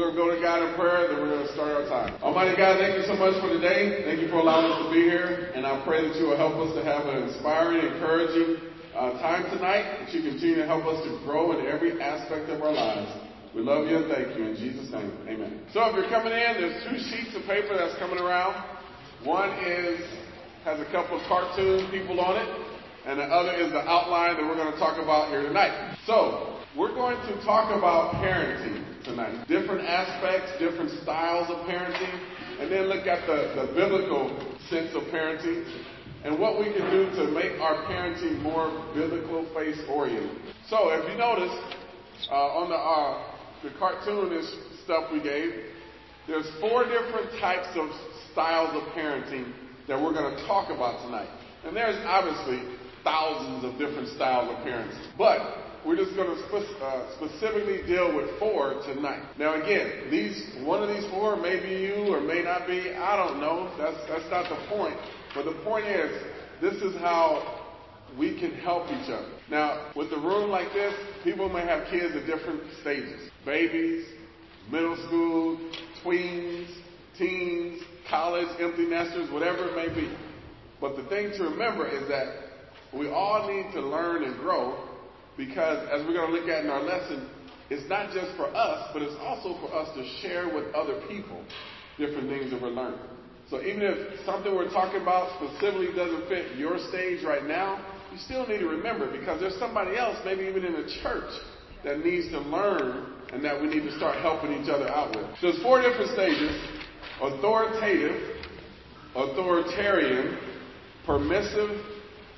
We're going to go to God in prayer, then we're going to start our time. Almighty God, thank you so much for today. Thank you for allowing us to be here. And I pray that you will help us to have an inspiring, encouraging uh, time tonight, that you continue to help us to grow in every aspect of our lives. We love you and thank you. In Jesus' name, amen. So if you're coming in, there's two sheets of paper that's coming around. One is has a couple of cartoon people on it, and the other is the outline that we're going to talk about here tonight. So we're going to talk about parenting tonight. Different aspects, different styles of parenting, and then look at the, the biblical sense of parenting and what we can do to make our parenting more biblical face oriented. So if you notice, uh, on the, uh, the cartoonish stuff we gave, there's four different types of styles of parenting that we're going to talk about tonight. And there's obviously thousands of different styles of parenting. But we're just going to spe- uh, specifically deal with four tonight. Now, again, these one of these four may be you or may not be. I don't know. That's that's not the point. But the point is, this is how we can help each other. Now, with a room like this, people may have kids at different stages: babies, middle school, tweens, teens, college, empty nesters, whatever it may be. But the thing to remember is that we all need to learn and grow because as we're going to look at in our lesson, it's not just for us, but it's also for us to share with other people different things that we're learning. So even if something we're talking about specifically doesn't fit your stage right now, you still need to remember because there's somebody else, maybe even in the church, that needs to learn and that we need to start helping each other out with. So there's four different stages. Authoritative, authoritarian, permissive,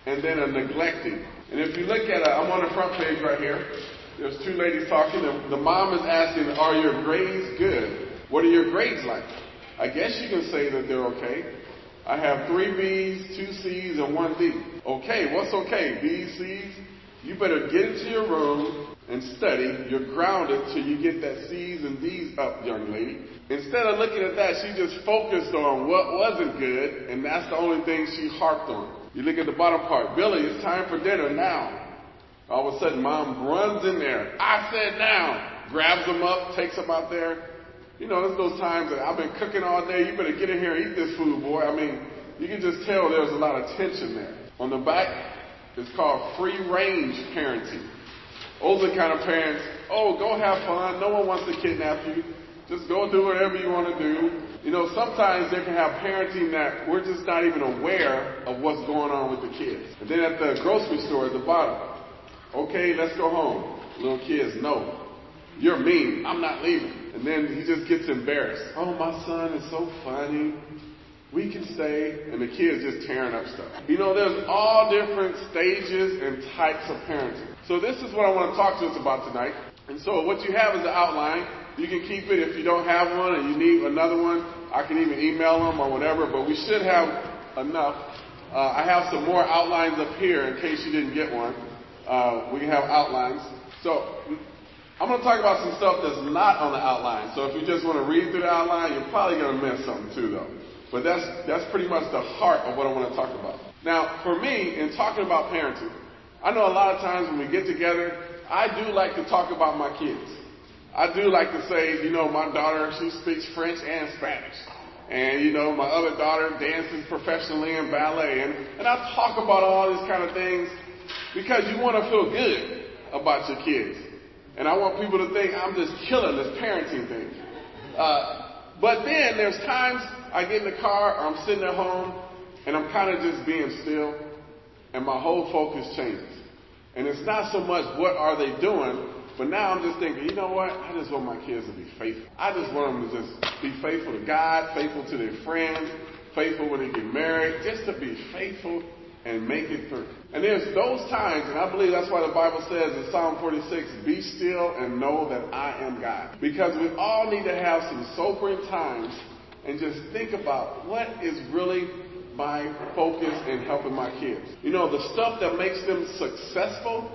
and then a neglecting. And if you look at, i I'm on the front page right here. There's two ladies talking. The mom is asking, "Are your grades good? What are your grades like?" I guess you can say that they're okay. I have three B's, two C's, and one D. Okay, what's okay? B's, C's. You better get into your room and study. You're grounded till you get that C's and D's up, young lady. Instead of looking at that, she just focused on what wasn't good, and that's the only thing she harped on. You look at the bottom part. Billy, it's time for dinner now. All of a sudden, mom runs in there. I said now. Grabs him up, takes him out there. You know, there's those times that I've been cooking all day. You better get in here and eat this food, boy. I mean, you can just tell there's a lot of tension there. On the back, it's called free range parenting. Are kind of parents, oh, go have fun. No one wants to kidnap you. Just go do whatever you want to do. You know, sometimes they can have parenting that we're just not even aware of what's going on with the kids. And then at the grocery store at the bottom, okay, let's go home. Little kids, no. You're mean. I'm not leaving. And then he just gets embarrassed. Oh, my son is so funny. We can stay. And the kid's just tearing up stuff. You know, there's all different stages and types of parenting. So this is what I want to talk to us about tonight. And so what you have is the outline. You can keep it if you don't have one and you need another one. I can even email them or whatever, but we should have enough. Uh, I have some more outlines up here in case you didn't get one. Uh, we can have outlines. So I'm going to talk about some stuff that's not on the outline. So if you just want to read through the outline, you're probably going to miss something too, though. But that's that's pretty much the heart of what I want to talk about. Now, for me, in talking about parenting, I know a lot of times when we get together, I do like to talk about my kids. I do like to say, you know, my daughter, she speaks French and Spanish. And, you know, my other daughter dances professionally in ballet. And, and I talk about all these kind of things because you want to feel good about your kids. And I want people to think I'm just killing this parenting thing. Uh, but then there's times I get in the car or I'm sitting at home and I'm kind of just being still and my whole focus changes. And it's not so much what are they doing, but now I'm just thinking, you know what? I just want my kids to be faithful. I just want them to just be faithful to God, faithful to their friends, faithful when they get married, just to be faithful and make it through. And there's those times, and I believe that's why the Bible says in Psalm 46, be still and know that I am God. Because we all need to have some sobering times and just think about what is really my focus in helping my kids. You know, the stuff that makes them successful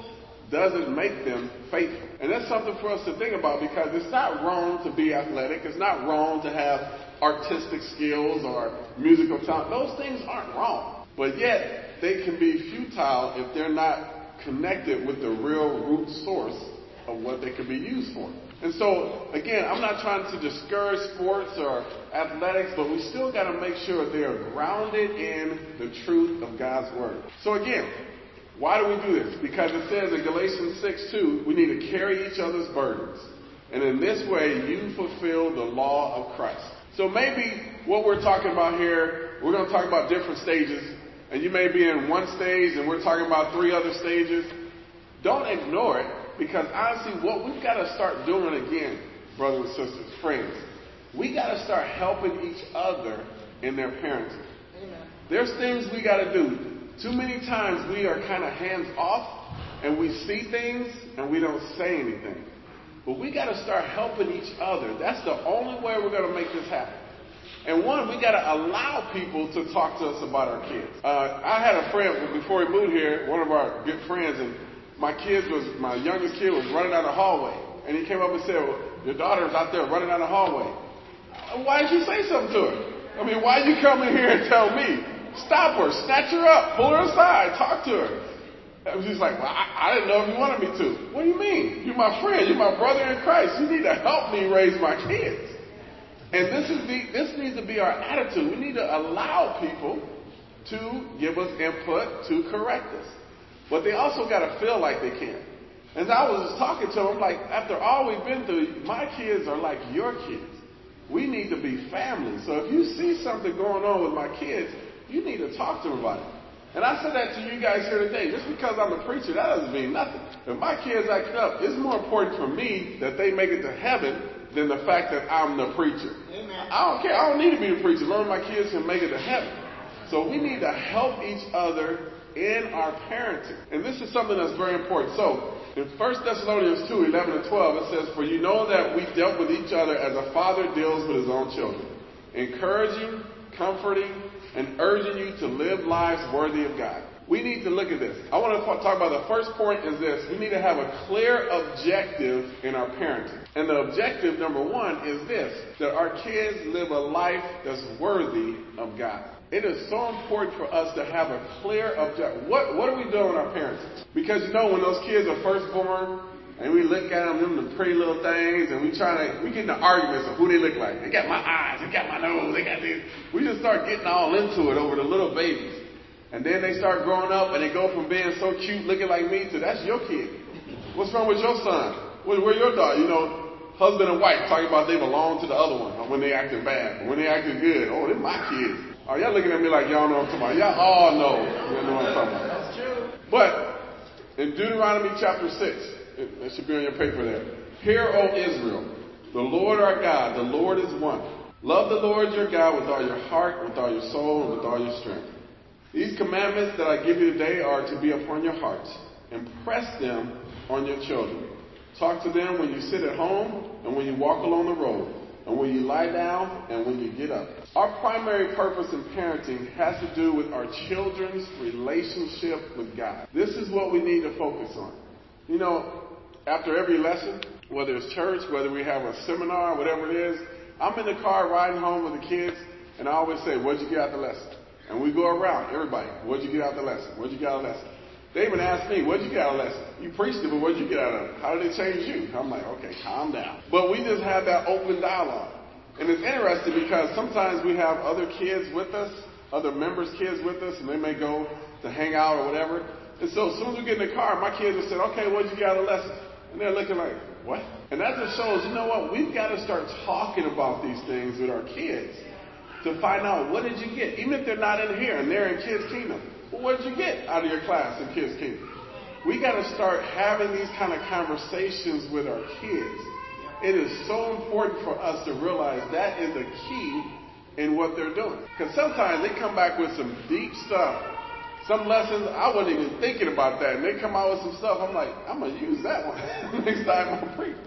doesn't make them faithful. And that's something for us to think about because it's not wrong to be athletic. It's not wrong to have artistic skills or musical talent. Those things aren't wrong. But yet, they can be futile if they're not connected with the real root source of what they can be used for. And so, again, I'm not trying to discourage sports or athletics, but we still got to make sure they are grounded in the truth of God's Word. So, again, why do we do this? Because it says in Galatians 6 2, we need to carry each other's burdens. And in this way, you fulfill the law of Christ. So maybe what we're talking about here, we're going to talk about different stages, and you may be in one stage and we're talking about three other stages. Don't ignore it because honestly, what we've got to start doing again, brothers and sisters, friends, we got to start helping each other in their parenting. Amen. There's things we got to do. Too many times we are kind of hands off and we see things and we don't say anything. But we got to start helping each other. That's the only way we're going to make this happen. And one, we got to allow people to talk to us about our kids. Uh, I had a friend before he moved here, one of our good friends, and my kids was my youngest kid was running down the hallway, and he came up and said, well, "Your daughter's out there running down the hallway. Why did you say something to her? I mean, why did you come in here and tell me? Stop her, snatch her up, pull her aside, talk to her." And she's like, well, I, I didn't know if you wanted me to. What do you mean? You're my friend. You're my brother in Christ. You need to help me raise my kids. And this is the, this needs to be our attitude. We need to allow people to give us input to correct us. But they also got to feel like they can. As I was talking to them, like, after all we've been through, my kids are like your kids. We need to be family. So if you see something going on with my kids, you need to talk to them about it. And I said that to you guys here today. Just because I'm a preacher, that doesn't mean nothing. If my kids act up, it's more important for me that they make it to heaven than the fact that I'm the preacher. Amen. I don't care. I don't need to be the preacher. As my kids can make it to heaven. So we need to help each other in our parenting. And this is something that's very important. So, in 1 Thessalonians 2, 11 and 12, it says, For you know that we dealt with each other as a father deals with his own children, encouraging, comforting, and urging you to live lives worthy of God. We need to look at this. I want to talk about the first point is this. We need to have a clear objective in our parenting. And the objective, number one, is this, that our kids live a life that's worthy of God. It is so important for us to have a clear objective. What, what are we doing with our parents? Because you know, when those kids are first born, and we look at them, them the pretty little things, and we try to, we get into arguments of who they look like. They got my eyes, they got my nose, they got this. We just start getting all into it over the little babies. And then they start growing up and they go from being so cute looking like me to that's your kid. What's wrong with your son? Where, where your daughter? You know, husband and wife talking about they belong to the other one when they acting bad. But when they acting good, oh, they're my kids. Oh, y'all looking at me like y'all know what I'm talking about. Y'all all know, you know what I'm talking about. That's true. But in Deuteronomy chapter 6, that should be on your paper there. Hear, O Israel, the Lord our God, the Lord is one. Love the Lord your God with all your heart, with all your soul, and with all your strength. These commandments that I give you today are to be upon your hearts. Impress them on your children. Talk to them when you sit at home and when you walk along the road, and when you lie down and when you get up. Our primary purpose in parenting has to do with our children's relationship with God. This is what we need to focus on. You know, after every lesson, whether it's church, whether we have a seminar, whatever it is, I'm in the car riding home with the kids, and I always say, What'd you get out of the lesson? And we go around, everybody, What'd you get out of the lesson? What'd you get out of the lesson? They even ask me, What'd you get out of the lesson? You preached it, but what'd you get out of it? How did it change you? I'm like, Okay, calm down. But we just have that open dialogue. And it's interesting because sometimes we have other kids with us, other members' kids with us, and they may go to hang out or whatever. And so as soon as we get in the car, my kids will say, Okay, what'd you get out of the lesson? And they're looking like, what? And that just shows, you know what? We've got to start talking about these things with our kids to find out what did you get, even if they're not in here and they're in Kids Kingdom. Well, what did you get out of your class in Kids Kingdom? We got to start having these kind of conversations with our kids. It is so important for us to realize that is the key in what they're doing. Because sometimes they come back with some deep stuff some lessons, I wasn't even thinking about that. And they come out with some stuff, I'm like, I'm to use that one next time I preach.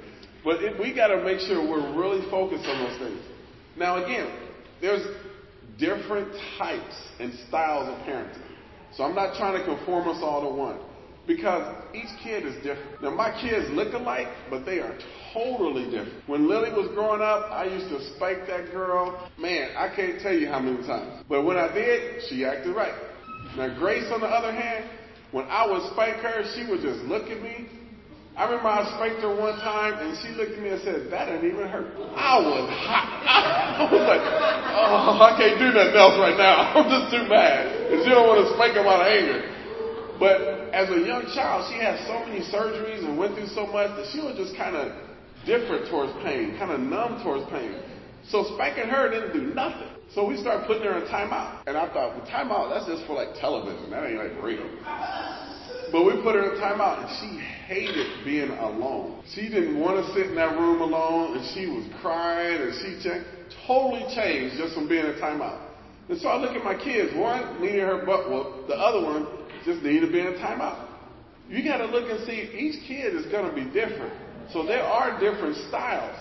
But we got to make sure we're really focused on those things. Now, again, there's different types and styles of parenting. So I'm not trying to conform us all to one. Because each kid is different. Now, my kids look alike, but they are totally different. When Lily was growing up, I used to spank that girl. Man, I can't tell you how many times. But when I did, she acted right. Now, Grace, on the other hand, when I would spank her, she would just look at me I remember I spanked her one time and she looked at me and said, that didn't even hurt. I was hot. I was like, oh, I can't do nothing else right now. I'm just too mad. And she don't want to spank him out of anger. But as a young child, she had so many surgeries and went through so much that she was just kind of different towards pain, kind of numb towards pain. So spanking her didn't do nothing. So we started putting her in timeout. And I thought, well, timeout, that's just for like television. That ain't like real. But we put her in timeout and she hated being alone. She didn't want to sit in that room alone and she was crying and she ch- totally changed just from being in timeout. And so I look at my kids. One needed her butt whooped. The other one just needed to be in timeout. You got to look and see each kid is going to be different. So there are different styles.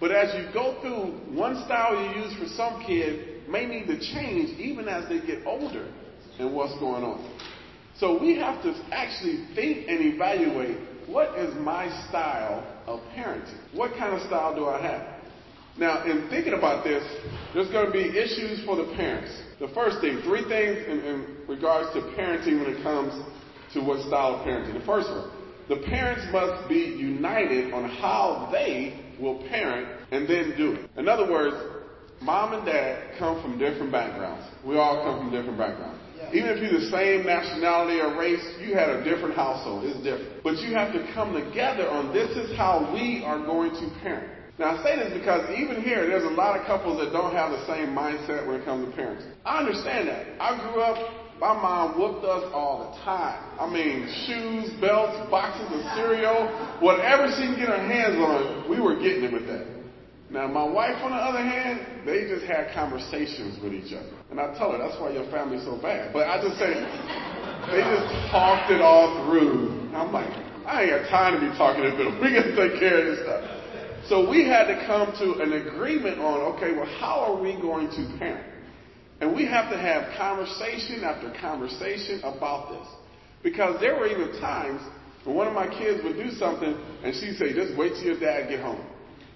But as you go through, one style you use for some kid may need to change even as they get older and what's going on. So we have to actually think and evaluate what is my style of parenting? What kind of style do I have? Now, in thinking about this, there's going to be issues for the parents. The first thing, three things in, in regards to parenting when it comes to what style of parenting. The first one, the parents must be united on how they will parent and then do it. In other words, mom and dad come from different backgrounds. We all come from different backgrounds. Even if you're the same nationality or race, you had a different household. It's different. But you have to come together on this is how we are going to parent. Now I say this because even here, there's a lot of couples that don't have the same mindset when it comes to parenting. I understand that. I grew up, my mom whooped us all the time. I mean, shoes, belts, boxes of cereal, whatever she can get her hands on, we were getting it with that. Now, my wife, on the other hand, they just had conversations with each other. And I tell her, that's why your family's so bad. But I just say, they just talked it all through. I'm like, I ain't got time to be talking to them. We gotta take care of this stuff. So we had to come to an agreement on, okay, well, how are we going to parent? And we have to have conversation after conversation about this. Because there were even times when one of my kids would do something and she'd say, just wait till your dad get home.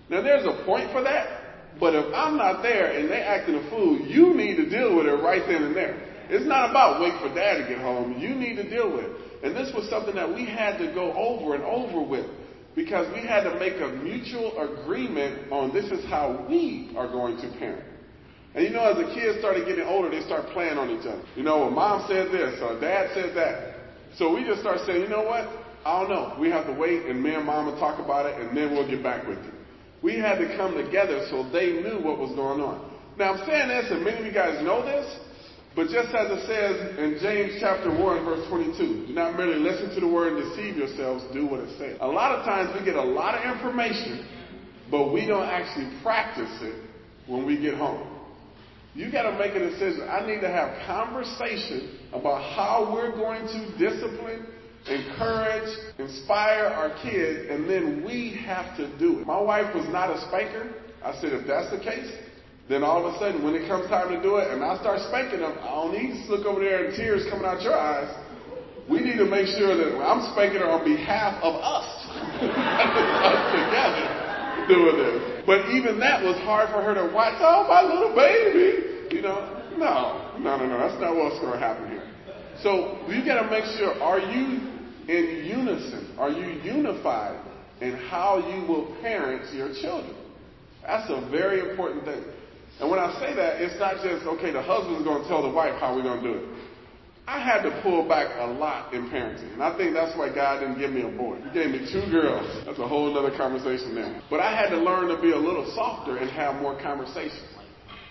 Now there's a point for that, but if I'm not there and they acting a fool, you need to deal with it right then and there. It's not about wait for dad to get home. You need to deal with it. And this was something that we had to go over and over with because we had to make a mutual agreement on this is how we are going to parent. And you know, as the kids started getting older, they start playing on each other. You know, well, mom said this or dad said that. So we just start saying, you know what? I don't know. We have to wait and me and mom will talk about it and then we'll get back with you. We had to come together so they knew what was going on. Now I'm saying this, and many of you guys know this, but just as it says in James chapter 1 verse 22, do not merely listen to the word and deceive yourselves, do what it says. A lot of times we get a lot of information, but we don't actually practice it when we get home. You got to make a decision. I need to have conversation about how we're going to discipline encourage, inspire our kids, and then we have to do it. My wife was not a spanker. I said, if that's the case, then all of a sudden, when it comes time to do it, and I start spanking them, I don't need to look over there and tears coming out your eyes. We need to make sure that I'm spanking her on behalf of us. us together doing this. But even that was hard for her to watch. Oh, my little baby. You know, no, no, no, no. That's not what's going to happen here. So we got to make sure, are you in unison? Are you unified in how you will parent your children? That's a very important thing. And when I say that, it's not just, okay, the husband's going to tell the wife how we're going to do it. I had to pull back a lot in parenting. And I think that's why God didn't give me a boy. He gave me two girls. That's a whole other conversation there. But I had to learn to be a little softer and have more conversations.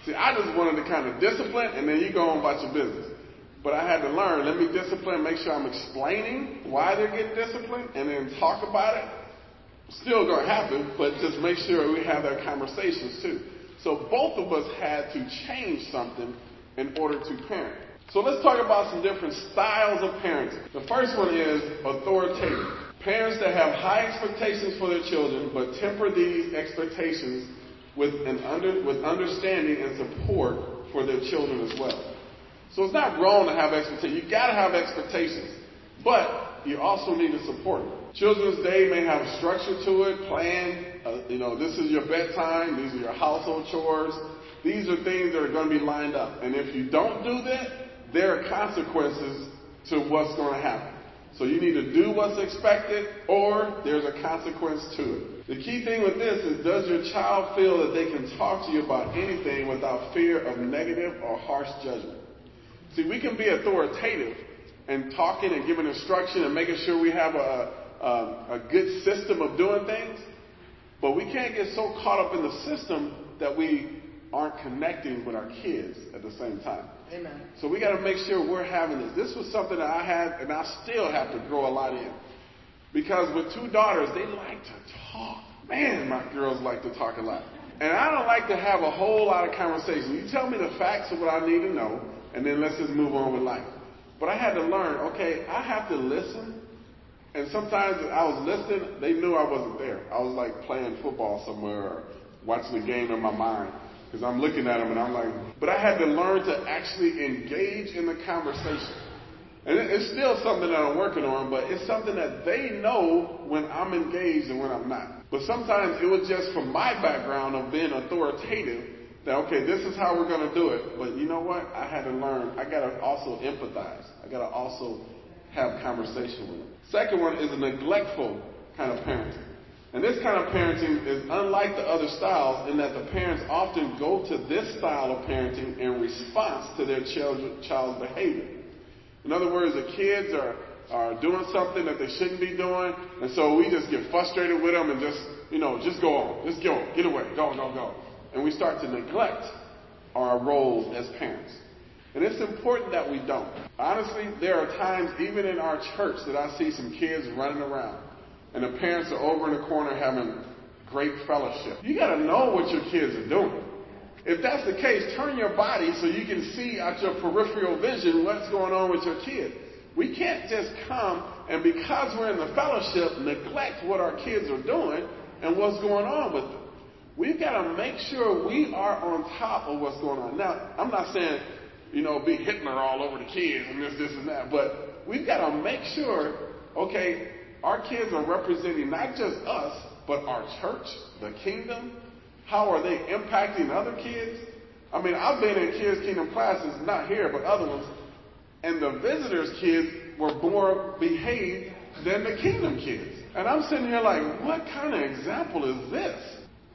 See, I just wanted to kind of discipline and then you go on about your business. But I had to learn, let me discipline, make sure I'm explaining why they're getting disciplined, and then talk about it. Still to happen, but just make sure we have that conversations too. So both of us had to change something in order to parent. So let's talk about some different styles of parenting. The first one is authoritative. Parents that have high expectations for their children, but temper these expectations with an under, with understanding and support for their children as well. So it's not wrong to have expectations. You gotta have expectations. But you also need to support them. Children's Day may have a structure to it, plan, uh, you know, this is your bedtime, these are your household chores. These are things that are going to be lined up. And if you don't do that, there are consequences to what's going to happen. So you need to do what's expected or there's a consequence to it. The key thing with this is does your child feel that they can talk to you about anything without fear of negative or harsh judgment? See, we can be authoritative and talking and giving instruction and making sure we have a, a, a good system of doing things, but we can't get so caught up in the system that we aren't connecting with our kids at the same time. Amen. So we got to make sure we're having this. This was something that I had, and I still have to grow a lot in. Because with two daughters, they like to talk. Man, my girls like to talk a lot. And I don't like to have a whole lot of conversation. You tell me the facts of what I need to know, and then let's just move on with life. But I had to learn, okay, I have to listen. And sometimes I was listening, they knew I wasn't there. I was like playing football somewhere or watching the game in my mind. Because I'm looking at them and I'm like, but I had to learn to actually engage in the conversation. And it's still something that I'm working on, but it's something that they know when I'm engaged and when I'm not. But sometimes it was just from my background of being authoritative that, okay, this is how we're going to do it. But you know what? I had to learn. I got to also empathize. I got to also have conversation with them. Second one is a neglectful kind of parenting. And this kind of parenting is unlike the other styles in that the parents often go to this style of parenting in response to their child's behavior. In other words, the kids are, are doing something that they shouldn't be doing, and so we just get frustrated with them and just, you know, just go on, just go, get away, go, go, go. And we start to neglect our roles as parents. And it's important that we don't. Honestly, there are times, even in our church, that I see some kids running around and the parents are over in the corner having great fellowship. You got to know what your kids are doing. If that's the case, turn your body so you can see out your peripheral vision what's going on with your kid. We can't just come and because we're in the fellowship, neglect what our kids are doing and what's going on with them. We've got to make sure we are on top of what's going on. Now, I'm not saying, you know, be Hitler all over the kids and this, this, and that, but we've got to make sure, okay, our kids are representing not just us, but our church, the kingdom. How are they impacting other kids? I mean, I've been in kids' kingdom classes, not here, but other ones, and the visitors' kids were more behaved than the kingdom kids. And I'm sitting here like, what kind of example is this?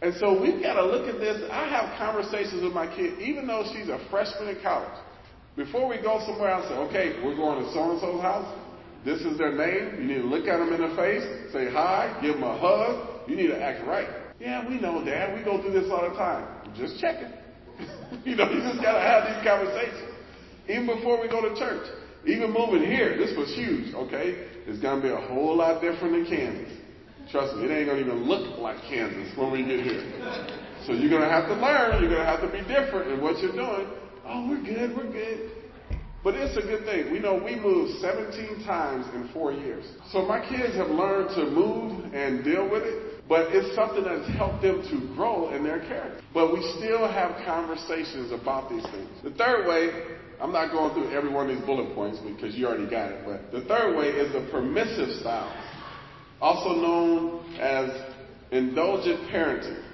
And so we've got to look at this. I have conversations with my kid, even though she's a freshman in college. Before we go somewhere, I say, okay, we're going to so and so's house. This is their name. You need to look at them in the face, say hi, give them a hug. You need to act right. Yeah, we know, Dad. We go through this all the time. Just checking. you know, you just gotta have these conversations. Even before we go to church. Even moving here, this was huge, okay? It's gonna be a whole lot different than Kansas. Trust me, it ain't gonna even look like Kansas when we get here. So you're gonna have to learn, you're gonna have to be different in what you're doing. Oh, we're good, we're good. But it's a good thing. We know we moved 17 times in four years. So my kids have learned to move and deal with it, but it's something that's helped them to grow in their character. But we still have conversations about these things. The third way, I'm not going through every one of these bullet points because you already got it, but the third way is the permissive style, also known as indulgent parenting.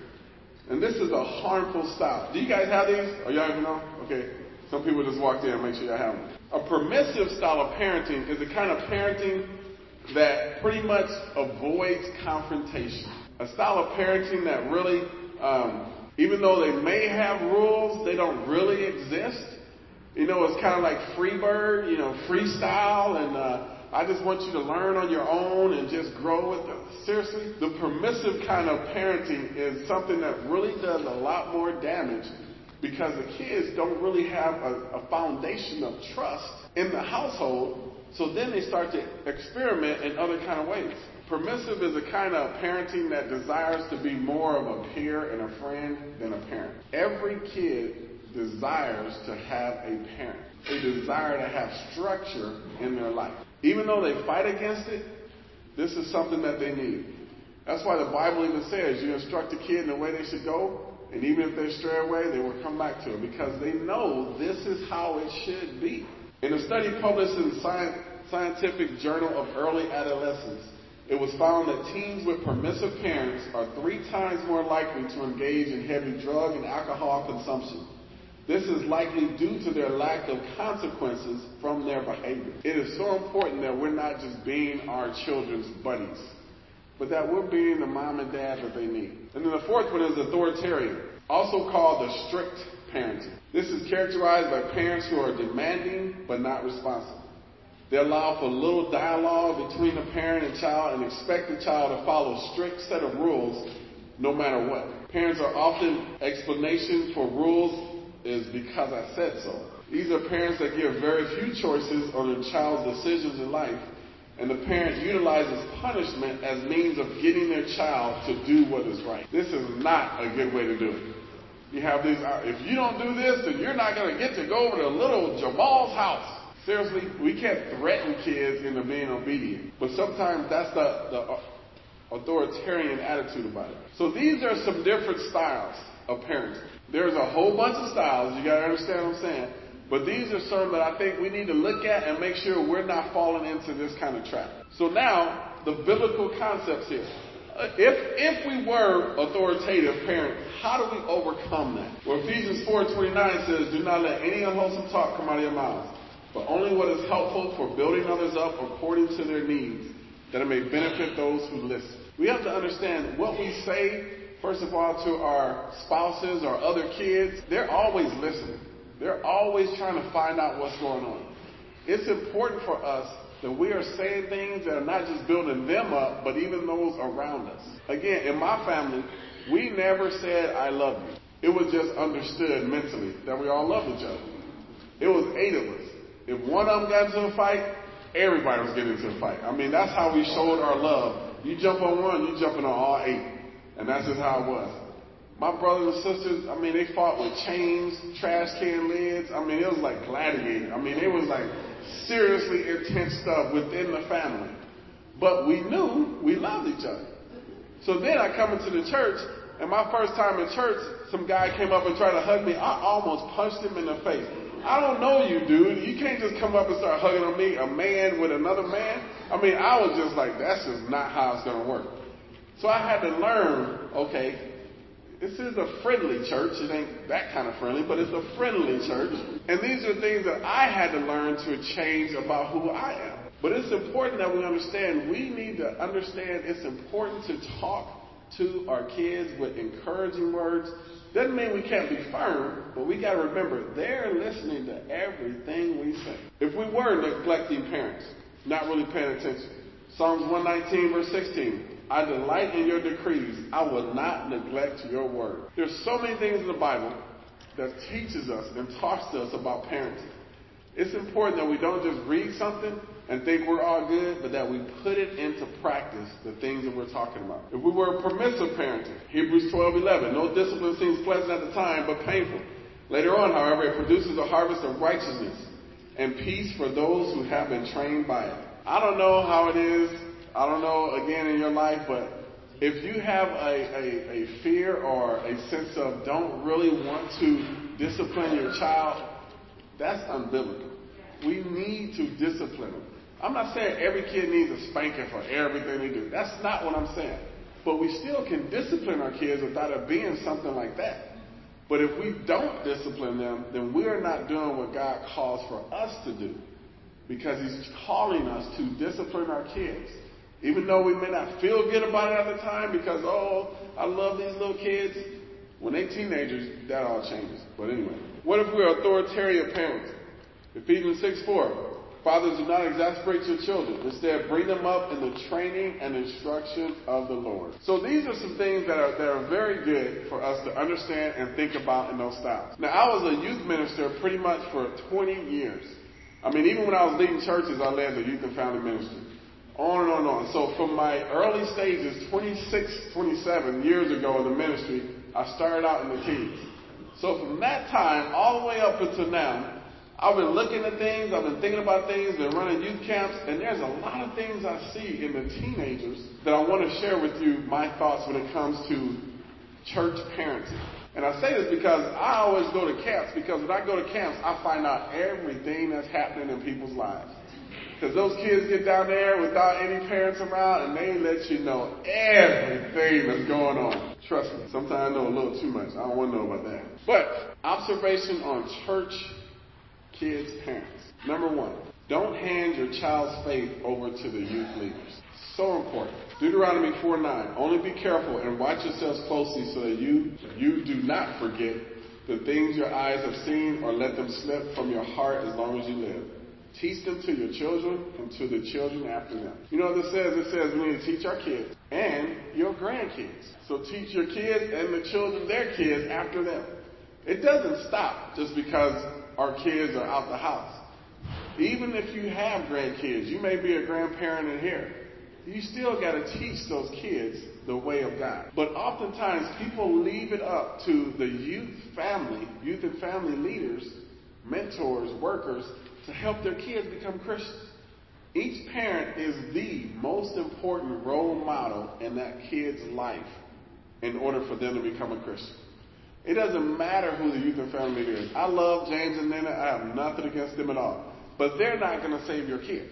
And this is a harmful style. Do you guys have these? Or y'all even know? Okay. Some people just walk in and make sure you have them. A permissive style of parenting is the kind of parenting that pretty much avoids confrontation. A style of parenting that really, um, even though they may have rules, they don't really exist. You know, it's kind of like Freebird, you know, freestyle, and uh, I just want you to learn on your own and just grow with them. Seriously, the permissive kind of parenting is something that really does a lot more damage because the kids don't really have a, a foundation of trust in the household. So then they start to experiment in other kind of ways. Permissive is a kind of parenting that desires to be more of a peer and a friend than a parent. Every kid desires to have a parent. They desire to have structure in their life. Even though they fight against it, this is something that they need. That's why the Bible even says you instruct a kid in the way they should go, and even if they stray away, they will come back to it because they know this is how it should be. In a study published in Science, Scientific Journal of Early Adolescence, it was found that teens with permissive parents are three times more likely to engage in heavy drug and alcohol consumption. This is likely due to their lack of consequences from their behavior. It is so important that we're not just being our children's buddies, but that we're being the mom and dad that they need. And then the fourth one is authoritarian, also called the strict parenting. This is characterized by parents who are demanding but not responsible. They allow for little dialogue between the parent and child and expect the child to follow a strict set of rules no matter what. Parents are often explanation for rules is because I said so. These are parents that give very few choices on their child's decisions in life, and the parent utilizes punishment as means of getting their child to do what is right. This is not a good way to do it. You have these, uh, if you don't do this, then you're not going to get to go over to little Jamal's house. Seriously, we can't threaten kids into being obedient. But sometimes that's the, the authoritarian attitude about it. So these are some different styles of parenting. There's a whole bunch of styles. You got to understand what I'm saying. But these are some that I think we need to look at and make sure we're not falling into this kind of trap. So now, the biblical concepts here. If, if we were authoritative parents, how do we overcome that? Well, Ephesians 4.29 says, Do not let any unwholesome talk come out of your mouths, but only what is helpful for building others up according to their needs, that it may benefit those who listen. We have to understand what we say first of all, to our spouses or other kids, they're always listening. They're always trying to find out what's going on. It's important for us that we are saying things that are not just building them up, but even those around us. Again, in my family, we never said, I love you. It was just understood mentally that we all love each other. It was eight of us. If one of them got into a fight, everybody was getting into a fight. I mean, that's how we showed our love. You jump on one, you jumping on all eight. And that's just how it was. My brothers and sisters, I mean, they fought with chains, trash can lids. I mean, it was like gladiator. I mean, it was like seriously intense stuff within the family. But we knew we loved each other. So then I come into the church, and my first time in church, some guy came up and tried to hug me. I almost punched him in the face. I don't know you, dude. You can't just come up and start hugging on me, a man with another man. I mean, I was just like, that's just not how it's going to work. So I had to learn, okay, this is a friendly church. It ain't that kind of friendly, but it's a friendly church. And these are things that I had to learn to change about who I am. But it's important that we understand, we need to understand it's important to talk to our kids with encouraging words. Doesn't mean we can't be firm, but we got to remember they're listening to everything we say. If we were neglecting parents, not really paying attention, Psalms 119, verse 16. I delight in your decrees. I will not neglect your word. There's so many things in the Bible that teaches us and talks to us about parenting. It's important that we don't just read something and think we're all good, but that we put it into practice, the things that we're talking about. If we were permissive parenting, Hebrews 12, 11, no discipline seems pleasant at the time, but painful. Later on, however, it produces a harvest of righteousness and peace for those who have been trained by it. I don't know how it is I don't know, again, in your life, but if you have a, a, a fear or a sense of don't really want to discipline your child, that's unbiblical. We need to discipline them. I'm not saying every kid needs a spanking for everything they do. That's not what I'm saying. But we still can discipline our kids without it being something like that. But if we don't discipline them, then we're not doing what God calls for us to do. Because He's calling us to discipline our kids. Even though we may not feel good about it at the time because, oh, I love these little kids. When they're teenagers, that all changes. But anyway, what if we're authoritarian parents? Ephesians 6 4. Fathers, do not exasperate your children. Instead, bring them up in the training and instruction of the Lord. So these are some things that are, that are very good for us to understand and think about in those styles. Now, I was a youth minister pretty much for 20 years. I mean, even when I was leading churches, I led the youth and family ministry on and on and on. So from my early stages, 26, 27 years ago in the ministry, I started out in the teens. So from that time all the way up until now, I've been looking at things, I've been thinking about things, been running youth camps, and there's a lot of things I see in the teenagers that I want to share with you my thoughts when it comes to church parenting. And I say this because I always go to camps because when I go to camps, I find out everything that's happening in people's lives. Because those kids get down there without any parents around and they let you know everything that's going on. Trust me, sometimes I know a little too much. I don't want to know about that. But observation on church kids' parents. Number one, don't hand your child's faith over to the youth leaders. So important. Deuteronomy 4 9. Only be careful and watch yourselves closely so that you, you do not forget the things your eyes have seen or let them slip from your heart as long as you live. Teach them to your children and to the children after them. You know what this says? It says we need to teach our kids and your grandkids. So teach your kids and the children their kids after them. It doesn't stop just because our kids are out the house. Even if you have grandkids, you may be a grandparent in here. You still got to teach those kids the way of God. But oftentimes people leave it up to the youth family, youth and family leaders, mentors, workers to help their kids become Christians. Each parent is the most important role model in that kid's life in order for them to become a Christian. It doesn't matter who the youth and family leader is. I love James and Nina. I have nothing against them at all. But they're not going to save your kid.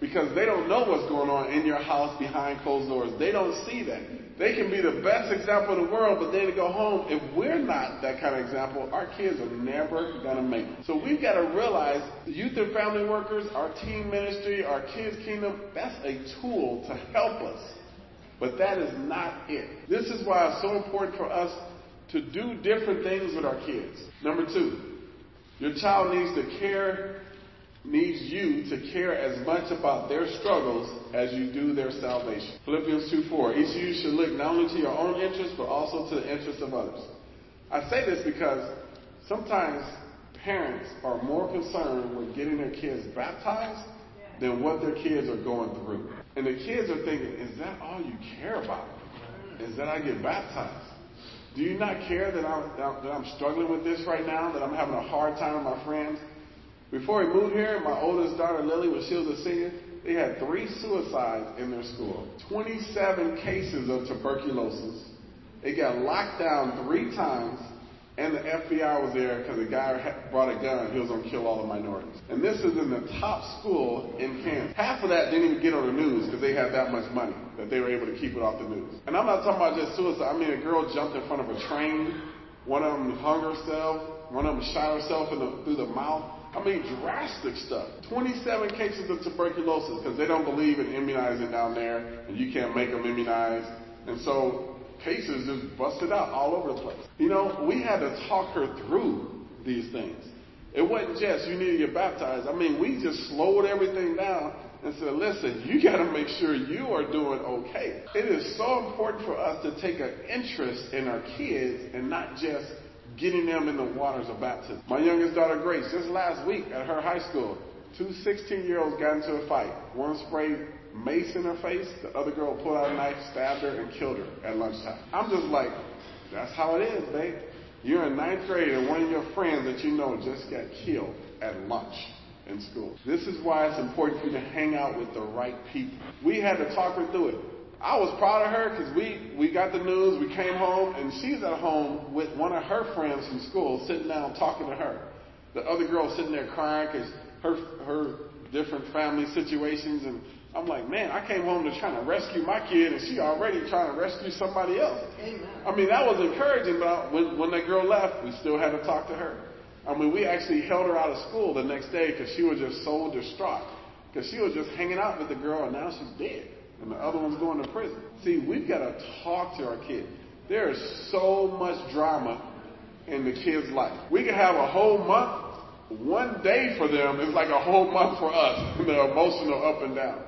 Because they don't know what's going on in your house behind closed doors. They don't see that. They can be the best example in the world, but then to go home, if we're not that kind of example, our kids are never going to make it. So we've got to realize youth and family workers, our team ministry, our kids kingdom, that's a tool to help us. But that is not it. This is why it's so important for us to do different things with our kids. Number two, your child needs to care needs you to care as much about their struggles as you do their salvation. Philippians 2 4. Each of you should look not only to your own interests, but also to the interests of others. I say this because sometimes parents are more concerned with getting their kids baptized than what their kids are going through. And the kids are thinking, is that all you care about? Is that I get baptized? Do you not care that I'm, that I'm struggling with this right now, that I'm having a hard time with my friends? Before we moved here, my oldest daughter Lily, when she was a senior, they had three suicides in their school, 27 cases of tuberculosis. It got locked down three times, and the FBI was there because the guy brought a gun. He was going to kill all the minorities. And this is in the top school in Kansas. Half of that didn't even get on the news because they had that much money that they were able to keep it off the news. And I'm not talking about just suicide. I mean, a girl jumped in front of a train. One of them hung herself. One of them shot herself the, through the mouth. I mean, drastic stuff. 27 cases of tuberculosis because they don't believe in immunizing down there, and you can't make them immunized. And so cases just busted out all over the place. You know, we had to talk her through these things. It wasn't just you need to get baptized. I mean, we just slowed everything down and said, listen, you got to make sure you are doing okay. It is so important for us to take an interest in our kids and not just getting them in the waters of baptism. My youngest daughter, Grace, just last week at her high school, two 16 year olds got into a fight. One sprayed mace in her face, the other girl pulled out a knife, stabbed her, and killed her at lunchtime. I'm just like, that's how it is, babe. You're in ninth grade and one of your friends that you know just got killed at lunch in school. This is why it's important for you to hang out with the right people. We had to talk her through it. I was proud of her because we, we got the news, we came home, and she's at home with one of her friends from school sitting down talking to her. The other girl sitting there crying because her, her different family situations. And I'm like, man, I came home to try to rescue my kid, and she already trying to rescue somebody else. Amen. I mean, that was encouraging, but when, when that girl left, we still had to talk to her. I mean, we actually held her out of school the next day because she was just so distraught. Because she was just hanging out with the girl, and now she's dead and the other one's going to prison. See, we've got to talk to our kids. There is so much drama in the kid's life. We can have a whole month. One day for them is like a whole month for us, the emotional up and down.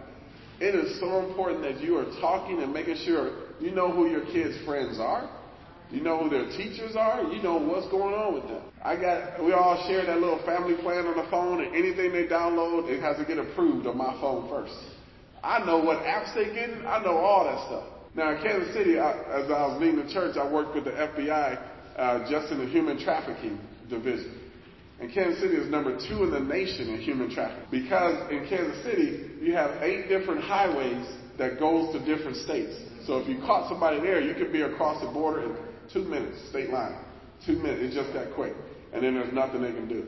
It is so important that you are talking and making sure you know who your kids' friends are. You know who their teachers are. You know what's going on with them. I got, we all share that little family plan on the phone and anything they download, it has to get approved on my phone first. I know what apps they getting. I know all that stuff. Now in Kansas City, I, as I was leaving the church, I worked with the FBI uh, just in the human trafficking division. And Kansas City is number two in the nation in human trafficking because in Kansas City you have eight different highways that goes to different states. So if you caught somebody there, you could be across the border in two minutes, state line. Two minutes, it's just that quick. And then there's nothing they can do.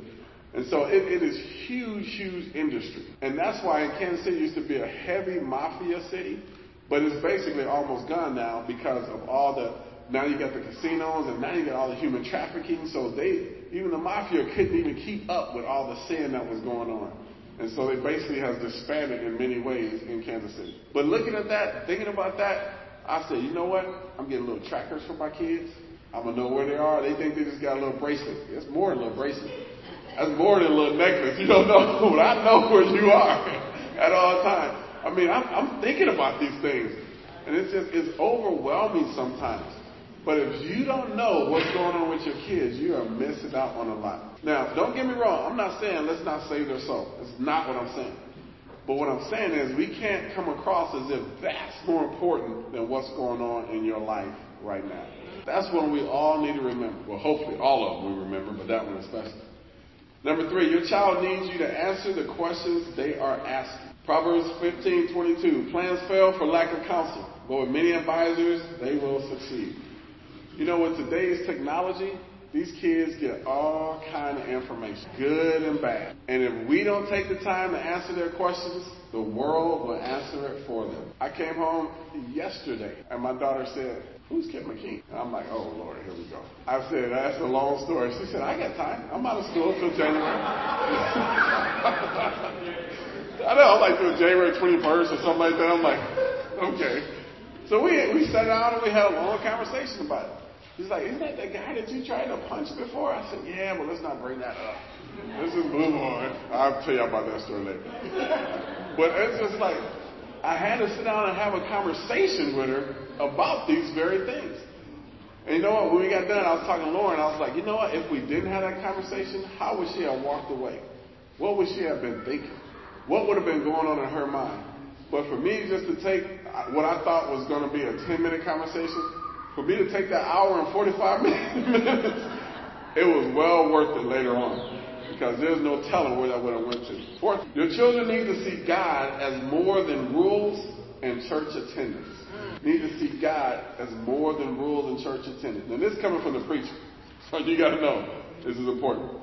And so it, it is huge, huge industry. And that's why Kansas City used to be a heavy mafia city, but it's basically almost gone now because of all the, now you got the casinos and now you got all the human trafficking. So they, even the mafia couldn't even keep up with all the sin that was going on. And so it basically has disbanded in many ways in Kansas City. But looking at that, thinking about that, I said, you know what? I'm getting little trackers for my kids. I'm gonna know where they are. They think they just got a little bracelet. It's more than a little bracelet. That's more than a little necklace. You don't know, but I know where you are at all times. I mean, I'm, I'm thinking about these things, and it's just it's overwhelming sometimes. But if you don't know what's going on with your kids, you are missing out on a lot. Now, don't get me wrong. I'm not saying let's not save their soul. That's not what I'm saying. But what I'm saying is we can't come across as if that's more important than what's going on in your life right now. That's one we all need to remember. Well, hopefully all of them we remember, but that one especially. Number three, your child needs you to answer the questions they are asking. Proverbs 15:22. Plans fail for lack of counsel, but with many advisors, they will succeed. You know, with today's technology, these kids get all kind of information, good and bad. And if we don't take the time to answer their questions, the world will answer it for them. I came home yesterday, and my daughter said, Who's Kip McKean? And I'm like, oh Lord, here we go. I said, that's a long story. She said, I got time. I'm out of school till January. I know, like till January 21st or something like that. I'm like, okay. So we we sat down and we had a long conversation about it. He's like, isn't that the guy that you tried to punch before? I said, yeah, but let's not bring that up. Let's just move on. I'll tell you about that story later. But it's just like, I had to sit down and have a conversation with her about these very things. And you know what? When we got done, I was talking to Lauren. I was like, you know what? If we didn't have that conversation, how would she have walked away? What would she have been thinking? What would have been going on in her mind? But for me just to take uh, what I thought was going to be a 10 minute conversation, for me to take that hour and 45 minutes, it was well worth it later on. Because there's no telling where that would have went to. Fourth, your children need to see God as more than rules and church attendance. Need to see God as more than rules and church attendance. Now this is coming from the preacher. So you gotta know. This is important.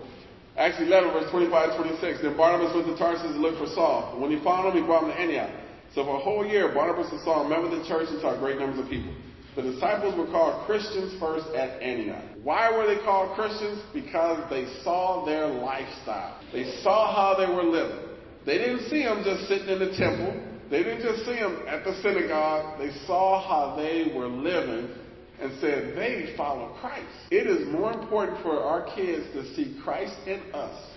Acts 11 verse 25 26. Then Barnabas went to Tarsus to look for Saul. When he found him, he brought him to Antioch. So for a whole year, Barnabas and Saul met with the church and taught great numbers of people. The disciples were called Christians first at Antioch. Why were they called Christians? Because they saw their lifestyle. They saw how they were living. They didn't see them just sitting in the temple. They didn't just see them at the synagogue. They saw how they were living and said they follow Christ. It is more important for our kids to see Christ in us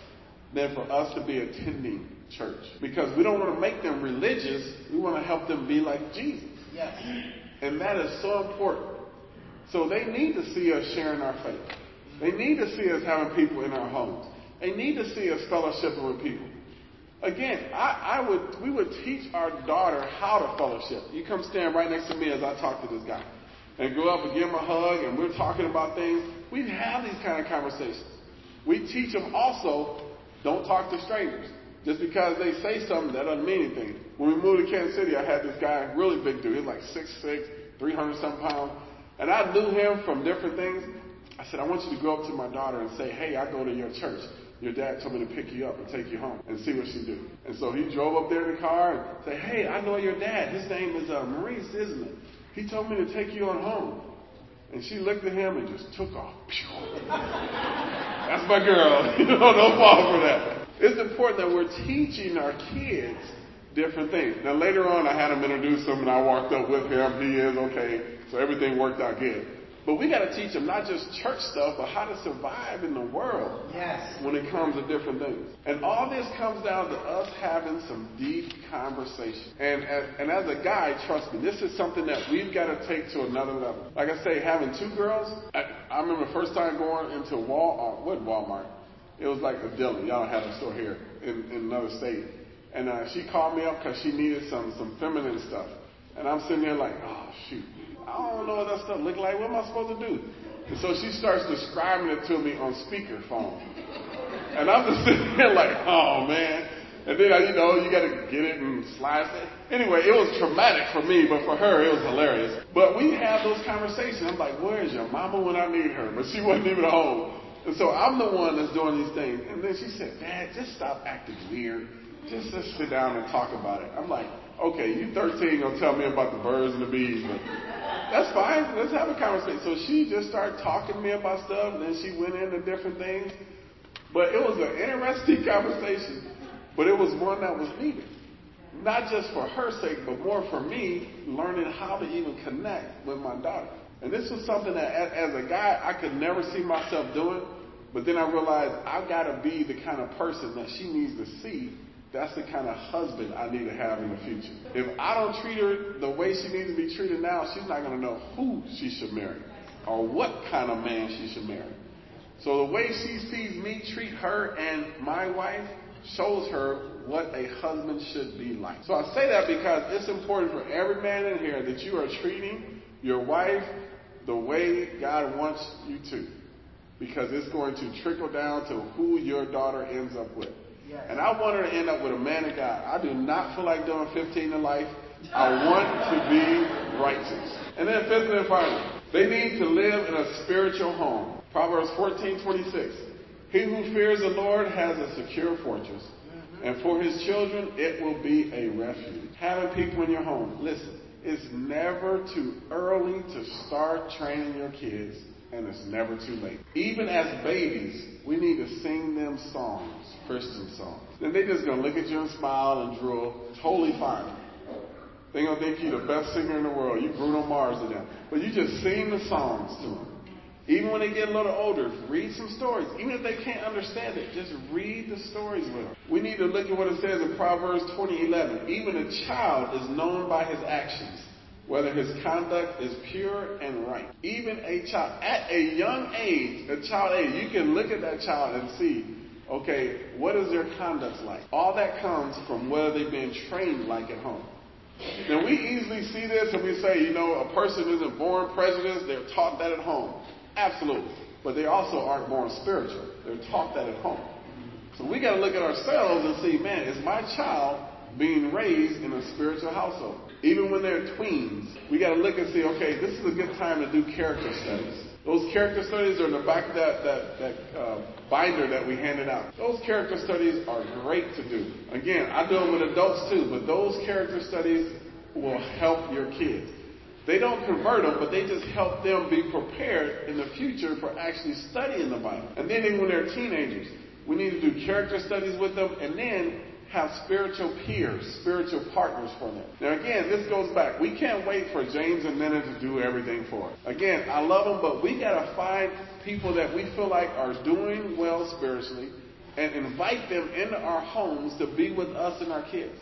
than for us to be attending church. Because we don't want to make them religious. We want to help them be like Jesus. Yes. And that is so important. So they need to see us sharing our faith. They need to see us having people in our homes. They need to see us fellowshipping with people. Again, I, I would we would teach our daughter how to fellowship. You come stand right next to me as I talk to this guy. And go up and give him a hug and we're talking about things. We have these kind of conversations. We teach them also, don't talk to strangers. Just because they say something, that doesn't mean anything. When we moved to Kansas City, I had this guy, really big dude. He was like 6'6", 300 something pounds. And I knew him from different things. I said, I want you to go up to my daughter and say, hey, I go to your church. Your dad told me to pick you up and take you home and see what she do. And so he drove up there in the car and said, hey, I know your dad. His name is uh, Maurice, isn't? He told me to take you on home. And she looked at him and just took off. That's my girl. you know, don't fall for that. It's important that we're teaching our kids different things. Now later on, I had him introduce him, and I walked up with him. He is okay, so everything worked out good. But we got to teach them not just church stuff, but how to survive in the world. Yes. When it comes to different things, and all this comes down to us having some deep conversation. And as, and as a guy, trust me, this is something that we've got to take to another level. Like I say, having two girls. I, I remember the first time going into Wal, uh, what Walmart. It was like a Dillon. Y'all have a store here in, in another state. And uh, she called me up because she needed some some feminine stuff. And I'm sitting there like, oh shoot. I don't know what that stuff look like. What am I supposed to do? And so she starts describing it to me on speakerphone. And I'm just sitting there like, oh man. And then, you know, you gotta get it and slice it. Anyway, it was traumatic for me, but for her, it was hilarious. But we had those conversations. I'm like, where's your mama when I need her? But she wasn't even home. And so I'm the one that's doing these things. And then she said, Dad, just stop acting weird. Just, just sit down and talk about it. I'm like, okay, you 13 gonna tell me about the birds and the bees, but that's fine. Let's have a conversation. So she just started talking to me about stuff, and then she went into different things. But it was an interesting conversation, but it was one that was needed. Not just for her sake, but more for me, learning how to even connect with my daughter. And this was something that, as a guy, I could never see myself doing. But then I realized I've got to be the kind of person that she needs to see. That's the kind of husband I need to have in the future. If I don't treat her the way she needs to be treated now, she's not going to know who she should marry or what kind of man she should marry. So the way she sees me treat her and my wife shows her what a husband should be like. So I say that because it's important for every man in here that you are treating your wife the way God wants you to. Because it's going to trickle down to who your daughter ends up with. And I want her to end up with a man of God. I do not feel like doing 15 in life. I want to be righteous. And then fifth and finally, they need to live in a spiritual home. Proverbs 14:26. He who fears the Lord has a secure fortress, and for his children it will be a refuge. Having people in your home. Listen, it's never too early to start training your kids, and it's never too late. Even as babies, we need to sing them songs, Christian songs. Then they're just gonna look at you and smile and drool. Totally fine. They gonna think you're the best singer in the world. You Bruno Mars to them. But you just sing the songs to them. Even when they get a little older, read some stories. Even if they can't understand it, just read the stories with them. We need to look at what it says in Proverbs 20:11. Even a child is known by his actions, whether his conduct is pure and right. Even a child, at a young age, a child age, you can look at that child and see, okay, what is their conduct like? All that comes from whether they've been trained like at home. Now we easily see this and we say, you know, a person isn't born prejudiced, they're taught that at home. Absolutely. But they also aren't born spiritual. They're taught that at home. So we got to look at ourselves and see, man, is my child being raised in a spiritual household? Even when they're tweens, we got to look and see, okay, this is a good time to do character studies. Those character studies are in the back of that, that, that uh, binder that we handed out. Those character studies are great to do. Again, I do them with adults too, but those character studies will help your kids. They don't convert them, but they just help them be prepared in the future for actually studying the Bible. And then even when they're teenagers, we need to do character studies with them and then have spiritual peers, spiritual partners for them. Now again, this goes back. We can't wait for James and Nina to do everything for us. Again, I love them, but we gotta find people that we feel like are doing well spiritually and invite them into our homes to be with us and our kids.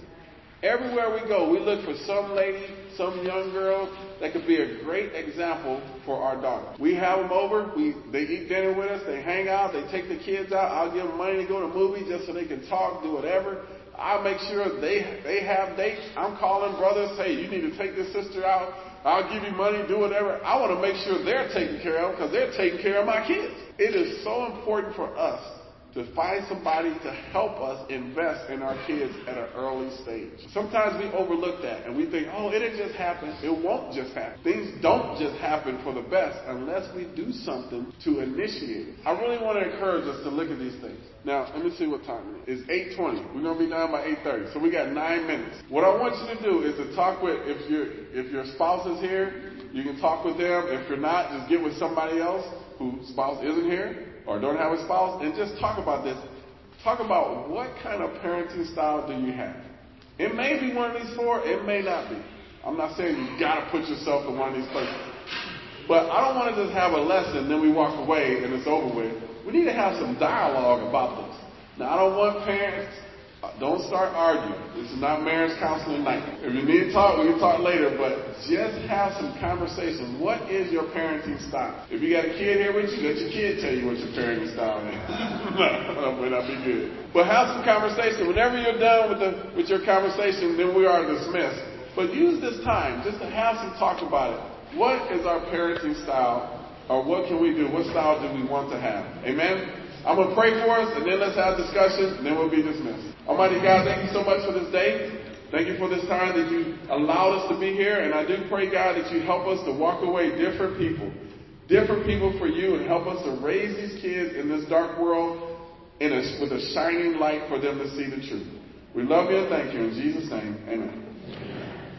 Everywhere we go, we look for some lady, some young girl that could be a great example for our daughter. We have them over. We they eat dinner with us. They hang out. They take the kids out. I'll give them money to go to movies just so they can talk, do whatever. I'll make sure they they have dates. I'm calling brothers. Hey, you need to take this sister out. I'll give you money, do whatever. I want to make sure they're taken care of because they're taking care of my kids. It is so important for us to find somebody to help us invest in our kids at an early stage. Sometimes we overlook that and we think, oh, it'll just happen. It won't just happen. Things don't just happen for the best unless we do something to initiate it. I really want to encourage us to look at these things. Now, let me see what time it is. It's 8.20. We're going to be done by 8.30. So we got nine minutes. What I want you to do is to talk with, if, if your spouse is here, you can talk with them. If you're not, just get with somebody else whose spouse isn't here or don't have a spouse, and just talk about this. Talk about what kind of parenting style do you have. It may be one of these four, it may not be. I'm not saying you gotta put yourself in one of these places. But I don't want to just have a lesson, then we walk away and it's over with. We need to have some dialogue about this. Now I don't want parents don't start arguing. This is not marriage counseling night. If you need to talk, we can talk later, but just have some conversation. What is your parenting style? If you got a kid here with you, let your kid tell you what your parenting style is. that would not be good. But have some conversation. Whenever you're done with the with your conversation, then we are dismissed. But use this time just to have some talk about it. What is our parenting style? Or what can we do? What style do we want to have? Amen? I'm going to pray for us, and then let's have discussion, and then we'll be dismissed. Almighty God, thank you so much for this day. Thank you for this time that you allowed us to be here, and I do pray, God, that you help us to walk away different people. different people for you and help us to raise these kids in this dark world in a, with a shining light for them to see the truth. We love you and thank you. In Jesus' name, amen.